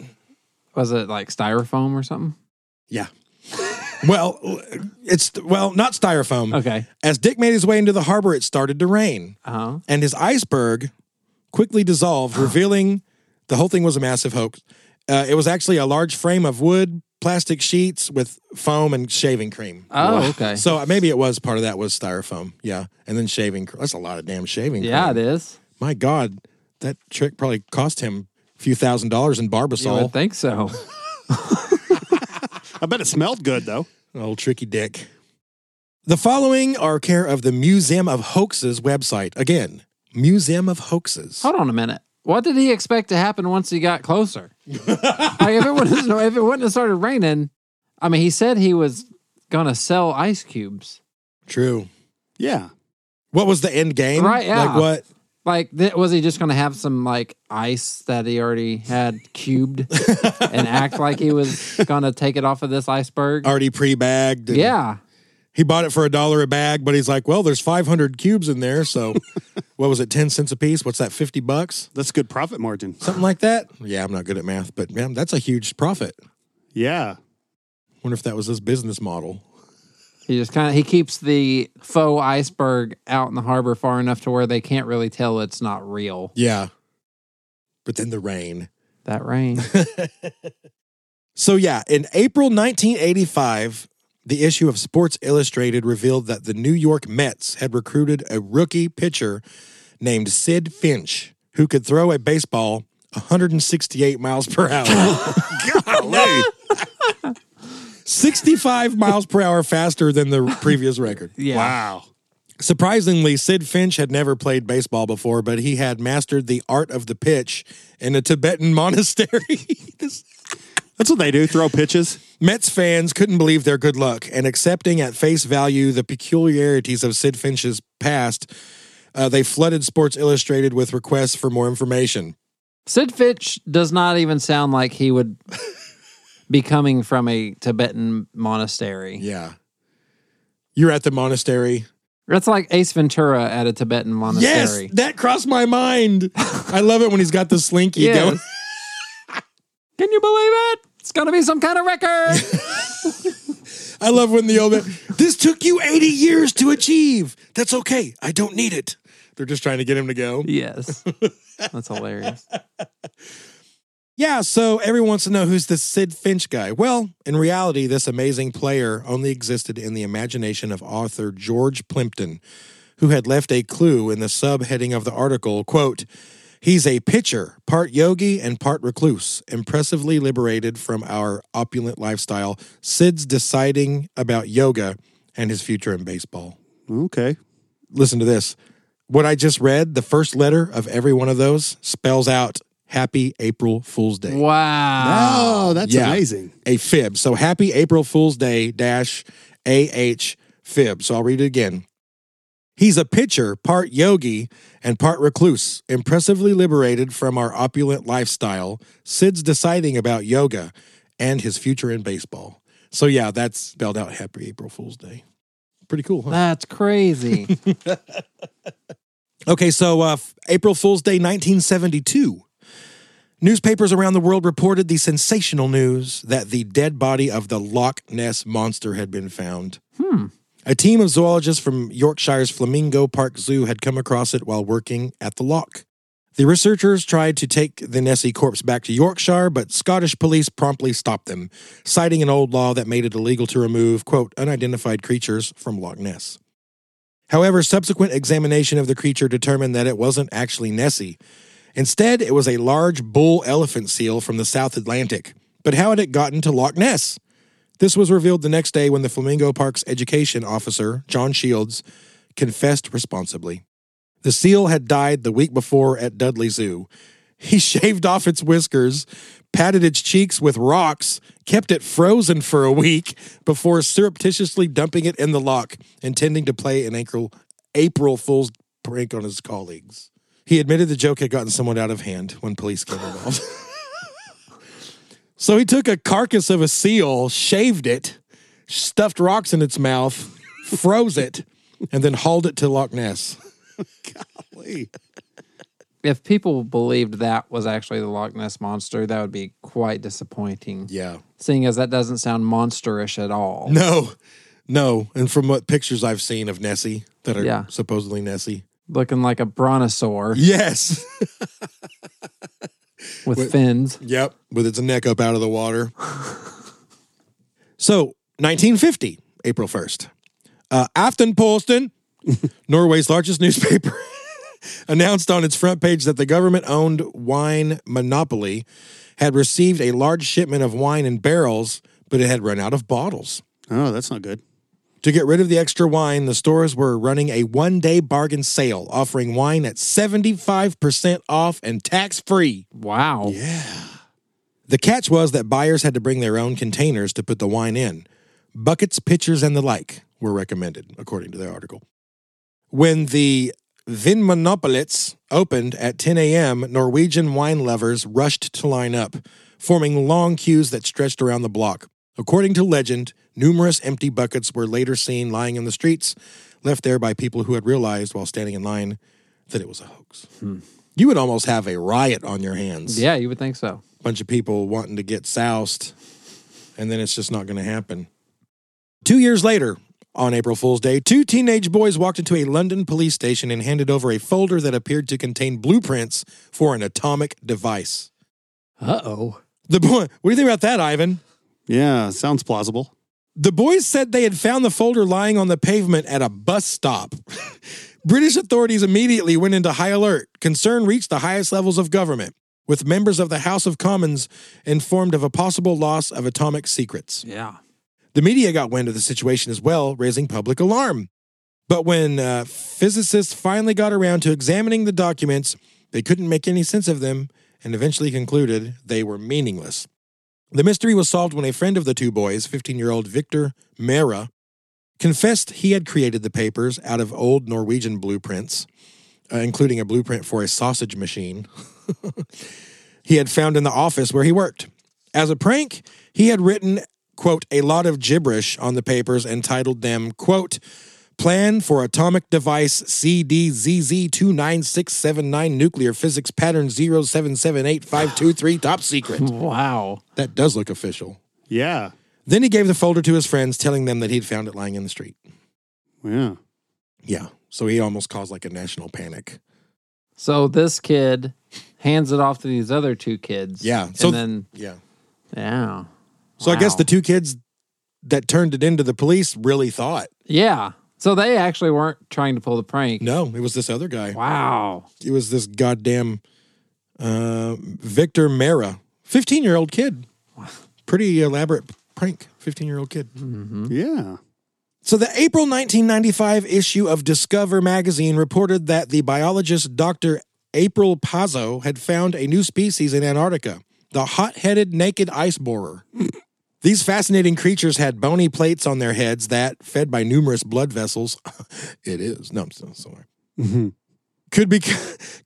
Was it like styrofoam or something? yeah. Well, it's, well, not styrofoam. Okay. As Dick made his way into the harbor, it started to rain, Uh huh. and his iceberg quickly dissolved, revealing the whole thing was a massive hoax. Uh, it was actually a large frame of wood, plastic sheets with foam and shaving cream. Oh, okay. So uh, maybe it was part of that was styrofoam, yeah, and then shaving. cr- That's a lot of damn shaving. Yeah, it cream. is. My God, that trick probably cost him a few thousand dollars in You Barbasol. would think so. I bet it smelled good though. Old tricky dick. The following are care of the Museum of Hoaxes website. Again, Museum of Hoaxes. Hold on a minute. What did he expect to happen once he got closer? like if it wouldn't if it wouldn't have started raining, I mean, he said he was gonna sell ice cubes. True. Yeah. What was the end game? Right, yeah. Like what? Like, th- was he just going to have some like ice that he already had cubed and act like he was going to take it off of this iceberg? Already pre-bagged. and yeah. He bought it for a dollar a bag, but he's like, well, there's 500 cubes in there. So what was it? 10 cents a piece? What's that? 50 bucks? That's a good profit margin. Something like that? Yeah, I'm not good at math, but man, that's a huge profit. Yeah. Wonder if that was his business model. He just kind of he keeps the faux iceberg out in the harbor far enough to where they can't really tell it's not real. Yeah. But then the rain. That rain. So, yeah, in April 1985, the issue of Sports Illustrated revealed that the New York Mets had recruited a rookie pitcher named Sid Finch who could throw a baseball 168 miles per hour. Golly. 65 miles per hour faster than the previous record. Yeah. Wow. Surprisingly, Sid Finch had never played baseball before, but he had mastered the art of the pitch in a Tibetan monastery. This- That's what they do. Throw pitches. Mets fans couldn't believe their good luck, and accepting at face value the peculiarities of Sid Finch's past, uh, they flooded Sports Illustrated with requests for more information. Sid Finch does not even sound like he would be coming from a Tibetan monastery. Yeah. You're at the monastery. That's like Ace Ventura at a Tibetan monastery. Yes, that crossed my mind. I love it when he's got the slinky Yes. going. Can you believe it? It's going to be some kind of record. I love when the old man, this took you 80 years to achieve. That's okay. I don't need it. They're just trying to get him to go. yes. That's hilarious. Yeah, so everyone wants to know who's this Sid Finch guy. Well, in reality, this amazing player only existed in the imagination of author George Plimpton, who had left a clue in the subheading of the article, quote, He's a pitcher, part yogi and part recluse, impressively liberated from our opulent lifestyle. Sid's deciding about yoga and his future in baseball. Okay. Listen to this. What I just read, the first letter of every one of those spells out Happy April Fool's Day. Wow. Oh, that's Yeah. amazing. A fib. So happy April Fool's Day dash AH fib. So I'll read it again. He's a pitcher, part yogi and part recluse, impressively liberated from our opulent lifestyle. Sid's deciding about yoga and his future in baseball. So yeah, that's spelled out Happy April Fool's Day. Pretty cool, huh? That's crazy. Okay, so uh, April Fool's Day 1972. Newspapers around the world reported the sensational news that the dead body of the Loch Ness monster had been found. A team of zoologists from Yorkshire's Flamingo Park Zoo had come across it while working at the loch. The researchers tried to take the Nessie corpse back to Yorkshire, but Scottish police promptly stopped them, citing an old law that made it illegal to remove, quote, unidentified creatures from Loch Ness. However, subsequent examination of the creature determined that it wasn't actually Nessie. Instead, it was a large bull elephant seal from the South Atlantic. But how had it gotten to Loch Ness? This was revealed the next day when the Flamingo Park's education officer, John Shields, confessed responsibly. The seal had died the week before at Dudley Zoo. He shaved off its whiskers, patted its cheeks with rocks, kept it frozen for a week before surreptitiously dumping it in the loch, intending to play an April, Fool's prank on his colleagues. He admitted the joke had gotten somewhat out of hand when police came involved. so he took a carcass of a seal, shaved it, stuffed rocks in its mouth, froze it, and then hauled it to Loch Ness. Golly. if people believed that was actually the Loch Ness monster, that would be quite disappointing. Yeah. Seeing as that doesn't sound monsterish at all. No, no. And from what pictures I've seen of Nessie that are Yeah. supposedly Nessie. Looking like a brontosaur Yes. with fins. Yep, with its neck up out of the water. so, 1950, April 1st. Uh, Aftenposten, Norway's largest newspaper, announced on its front page that the government owned wine monopoly had received a large shipment of wine in barrels, but it had run out of bottles. Oh, that's not good. To get rid of the extra wine, the stores were running a one day bargain sale, offering wine at 75% off and tax free. Wow. Yeah. The catch was that buyers had to bring their own containers to put the wine in. Buckets, pitchers, and the like were recommended, according to the article. When the Vinmonopolits opened at 10 a.m., Norwegian wine lovers rushed to line up, forming long queues that stretched around the block. According to legend, numerous empty buckets were later seen lying in the streets, left there by people who had realized while standing in line that it was a hoax. You would almost have a riot on your hands. Yeah, you would think so. bunch of people wanting to get soused, and then it's just not going to happen. Two years later, on April Fool's Day, two teenage boys walked into a London police station and handed over a folder that appeared to contain blueprints for an atomic device. Uh oh. The boy, what do you think about that, Ivan? Yeah, sounds plausible. The boys said they had found the folder lying on the pavement at a bus stop. British authorities immediately went into high alert. Concern reached the highest levels of government, with members of the House of Commons informed of a possible loss of atomic secrets. Yeah. The media got wind of the situation as well, raising public alarm. But when uh, physicists finally got around to examining the documents, they couldn't make any sense of them and eventually concluded they were meaningless. The mystery was solved when a friend of the two boys, 15 year old Victor Mera, confessed he had created the papers out of old Norwegian blueprints, uh, including a blueprint for a sausage machine he had found in the office where he worked. As a prank, he had written, quote, a lot of gibberish on the papers and titled them, quote, Plan for Atomic Device CDZZ29679 Nuclear Physics Pattern 0778523 Top Secret. Wow. That does look official. Yeah. Then he gave the folder to his friends, telling them that he'd found it lying in the street. Yeah. Yeah. So he almost caused like a national panic. So this kid hands it off to these other two kids. Yeah. So and then yeah. yeah. So I guess the two kids that turned it into the police really thought. Yeah. So they actually weren't trying to pull the prank. No, it was this other guy. Wow. It was this goddamn uh, Victor Mera, 15 year old kid. Pretty elaborate prank, 15 year old kid. Yeah. So, the April 1995 issue of Discover magazine reported that the biologist Dr. April Pazzo had found a new species in Antarctica, the hot headed naked ice borer. These fascinating creatures had bony plates on their heads that, fed by numerous blood vessels, it is, no, I'm so sorry, mm-hmm. could, be,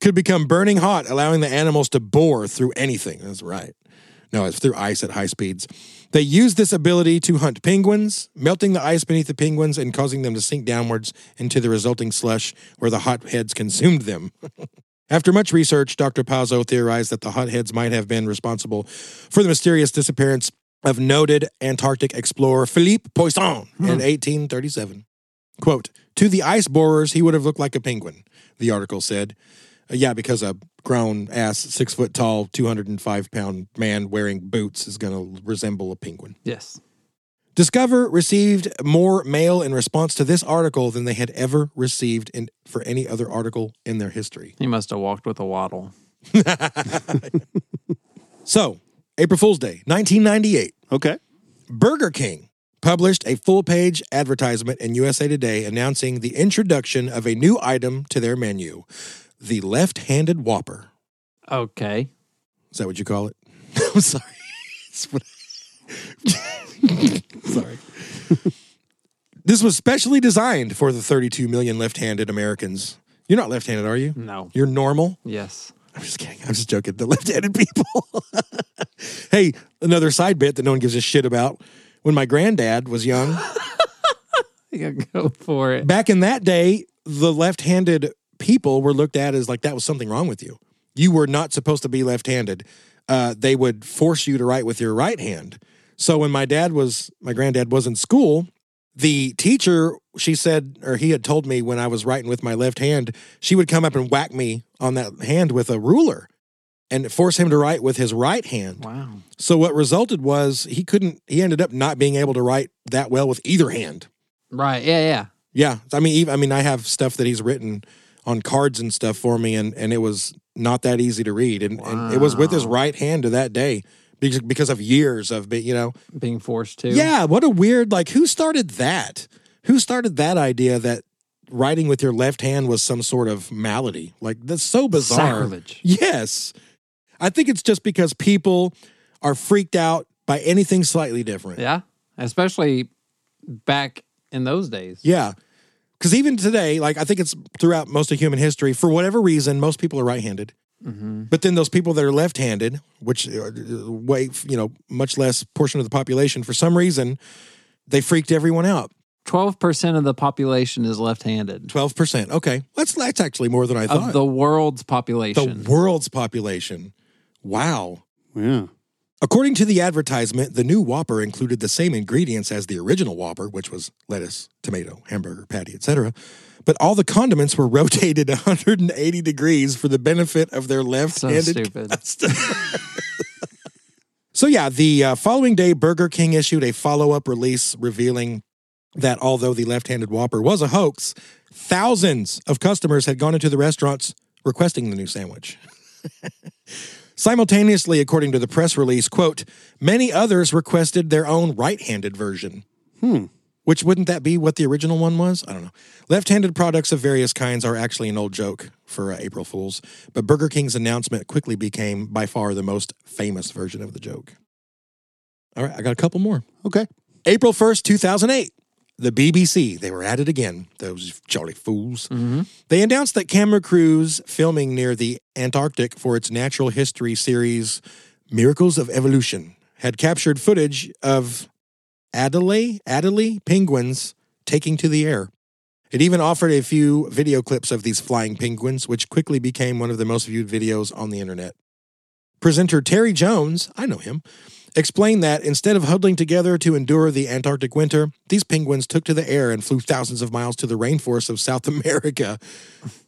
could become burning hot, allowing the animals to bore through anything. That's right. No, it's through ice at high speeds. They used this ability to hunt penguins, melting the ice beneath the penguins and causing them to sink downwards into the resulting slush where the hot heads consumed them. After much research, Dr. Pazzo theorized that the hotheads might have been responsible for the mysterious disappearance of noted Antarctic explorer Philippe Poisson in 1837. Quote, to the ice borers, he would have looked like a penguin, the article said. Uh, yeah, because a grown ass, six foot tall, 205 pound man wearing boots is going to resemble a penguin. Yes. Discover received more mail in response to this article than they had ever received in, for any other article in their history. He must have walked with a waddle. So, April Fool's Day, 1998, Okay. Burger King published a full page advertisement in USA Today announcing the introduction of a new item to their menu the left handed Whopper. Okay. Is that what you call it? I'm sorry. Sorry. this was specially designed for the 32 million left handed Americans. You're not left handed, are you? No. You're normal? Yes. I'm just kidding. I'm just joking. The left-handed people. hey, another side bit that no one gives a shit about. When my granddad was young, You gotta go for it. back in that day, the left-handed people were looked at as like that was something wrong with you. You were not supposed to be left-handed. Uh, they would force you to write with your right hand. So when my dad was, my granddad was in school, the teacher, she said, or he had told me when I was writing with my left hand, she would come up and whack me on that hand with a ruler and force him to write with his right hand. Wow. So what resulted was he couldn't, he ended up not being able to write that well with either hand. Right. Yeah. Yeah. Yeah, I mean, even, I mean, I have stuff that he's written on cards and stuff for me, and and it was not that easy to read, and, and it was with his right hand to that day because because of years of be- you know. Being forced to. Yeah, what a weird like. Who started that? Who started that idea that writing with your left hand was some sort of malady? Like that's so bizarre. Sacrilege. Yes, I think it's just because people are freaked out by anything slightly different. Yeah. Especially back in those days. Yeah. Because even today, like I think it's throughout most of human history, for whatever reason, most people are right-handed. Mm-hmm. But then those people that are left-handed, which uh, way you know much less portion of the population, for some reason, they freaked everyone out. Twelve percent of the population is left-handed Twelve percent. Okay, that's that's actually more than I of thought. the world's population. the world's population. Wow. Yeah. According to the advertisement, the new Whopper included the same ingredients as the original Whopper, which was lettuce, tomato, hamburger patty, etc. But all the condiments were rotated 180 degrees for the benefit of their left-handed stupid. So yeah, the uh, following day, Burger King issued a follow-up release revealing that although the left-handed Whopper was a hoax, thousands of customers had gone into the restaurants requesting the new sandwich. Simultaneously, according to the press release, quote, many others requested their own right-handed version. Hmm. Which wouldn't that be what the original one was? I don't know. Left-handed products of various kinds are actually an old joke for uh, April Fools, but Burger King's announcement quickly became by far the most famous version of the joke. All right, I got a couple more. Okay. April 1st, 2008. The BBC, they were at it again, those jolly fools. Mhm. They announced that camera crews filming near the Antarctic for its natural history series Miracles of Evolution had captured footage of Adelaide, Adelaide penguins taking to the air. It even offered a few video clips of these flying penguins, which quickly became one of the most viewed videos on the internet. Presenter Terry Jones, I know him, explained that instead of huddling together to endure the Antarctic winter, these penguins took to the air and flew thousands of miles to the rainforests of South America,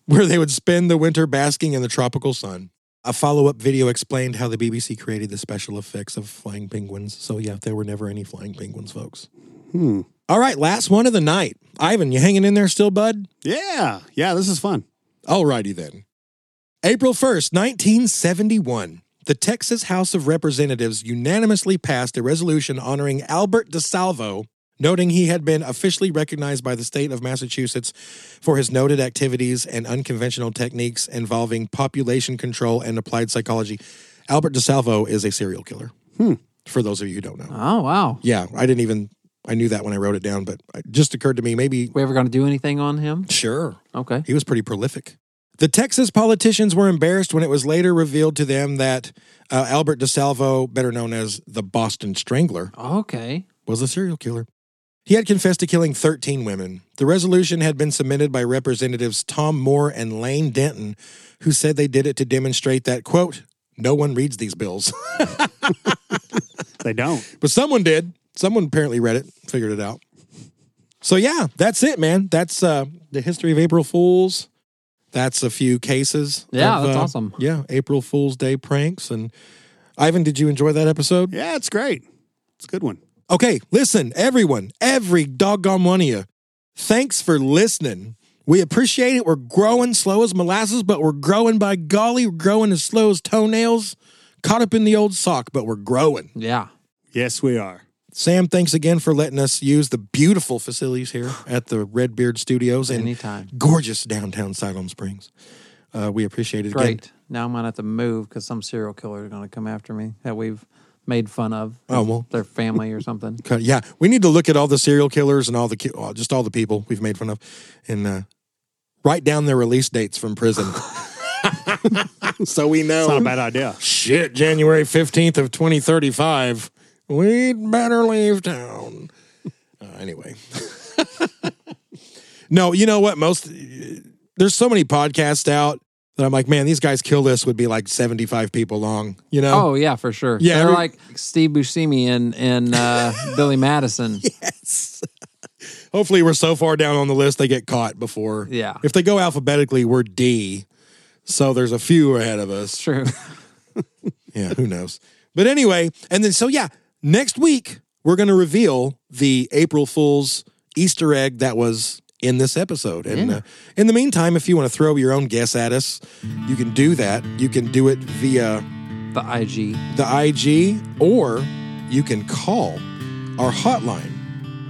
where they would spend the winter basking in the tropical sun. A follow up video explained how the BBC created the special effects of flying penguins. So, yeah, there were never any flying penguins, folks. Hmm. All right, last one of the night. Ivan, you hanging in there still, bud? Yeah. Yeah. This is fun. All righty then. April 1st, 1971. The Texas House of Representatives unanimously passed a resolution honoring Albert DeSalvo, noting he had been officially recognized by the state of Massachusetts for his noted activities and unconventional techniques involving population control and applied psychology. Albert DeSalvo is a serial killer. Hmm. For those of you who don't know. Oh wow. Yeah, I didn't even I knew that when I wrote it down, but it just occurred to me maybe We ever going to do anything on him? sure. Okay. He was pretty prolific. The Texas politicians were embarrassed when it was later revealed to them that uh, Albert DeSalvo, better known as the Boston Strangler, Okay. was a serial killer. He had confessed to killing 13 women. The resolution had been submitted by Representatives Tom Moore and Lane Denton, who said they did it to demonstrate that, quote, no one reads these bills. They don't. but someone did. Someone apparently read it, figured it out. So yeah, that's it, man. That's uh, the history of April Fools. That's a few cases. Yeah, of, that's uh, awesome. Yeah, April Fool's Day pranks. And Ivan, did you enjoy that episode? Yeah, it's great. It's a good one. Okay, listen, everyone, every doggone one of you, thanks for listening. We appreciate it. We're growing slow as molasses, but we're growing by golly. We're growing as slow as toenails. Caught up in the old sock, but we're growing. Yeah. Yes, we are. Sam, thanks again for letting us use the beautiful facilities here at the Redbeard Studios in Anytime. gorgeous downtown Siloam Springs. Uh, we appreciate it again. Great. Now I'm gonna have to move because some serial killer is gonna come after me that we've made fun of. Oh, well. their family or something. Yeah, we need to look at all the serial killers and all the ki- uh, just all the people we've made fun of, and uh, write down their release dates from prison, so we know. It's not a bad idea. Shit, January fifteenth of twenty thirty five. We'd better leave town. Uh, anyway, no, you know what? Most there's so many podcasts out that I'm like, man, these guys kill this would be like seventy five people long. You know? Oh yeah, for sure. Yeah, they're every- like Steve Buscemi and and uh, Billy Madison. Yes. Hopefully, we're so far down on the list they get caught before. Yeah. If they go alphabetically, we're D. So there's a few ahead of us. True. Yeah, who knows? But anyway, and then so yeah, next week we're going to reveal the April Fool's Easter egg that was in this episode. And Yeah. uh, in the meantime, if you want to throw your own guess at us, you can do that. You can do it via The IG. the IG or you can call our hotline.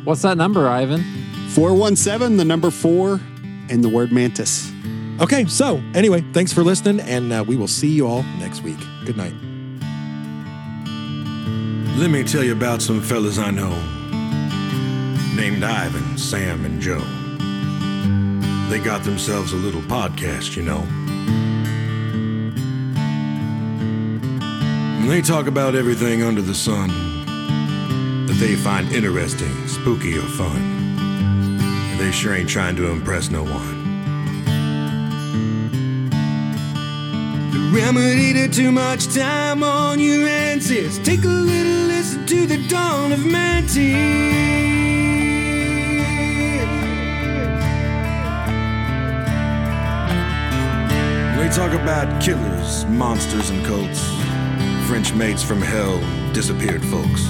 What's that number, Ivan? 417, the number four, and the word mantis. Okay, so anyway, thanks for listening, and uh, we will see you all next week. Good night. Let me tell you about some fellas I know named Ivan, Sam, and Joe. they got themselves a little podcast, you know. And they talk about everything under the sun that they find interesting, spooky, or fun. And they sure ain't trying to impress no one. Remedy to too much time on your is take a little listen to the dawn of Mantis. They talk about killers, monsters, and cults, French mates from hell, disappeared folks.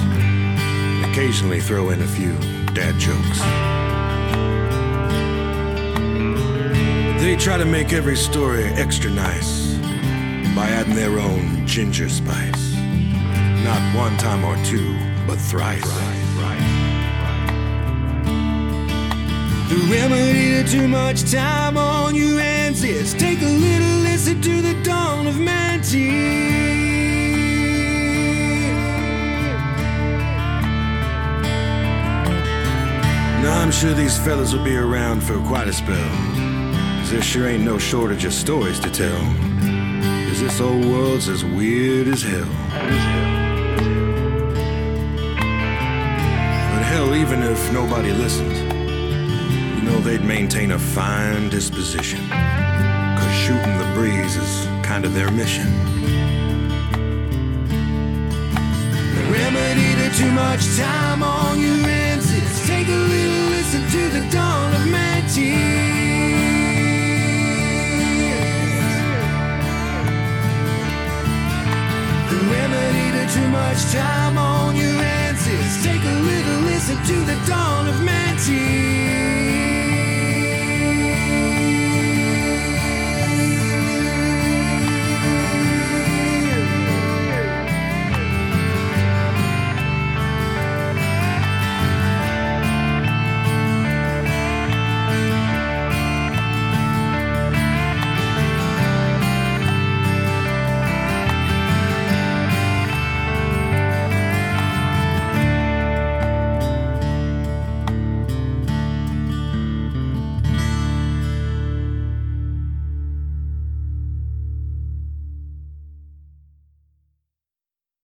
Occasionally throw in a few dad jokes. They try to make every story extra nice by adding their own ginger spice. Not one time or two, but thrice. The remedy to too much time on your hands is take a little listen to the dawn of Mantis. Now I'm sure these fellas will be around for quite a spell. Cause there sure ain't no shortage of stories to tell. This old world's as weird as hell. But hell, even if nobody listened, you know they'd maintain a fine disposition. Cause shooting the breeze is kind of their mission. The remedy to too much time on your hands is take a little listen to the dawn of Mantis. Too much time on your hands take a little listen to the dawn of Mantis.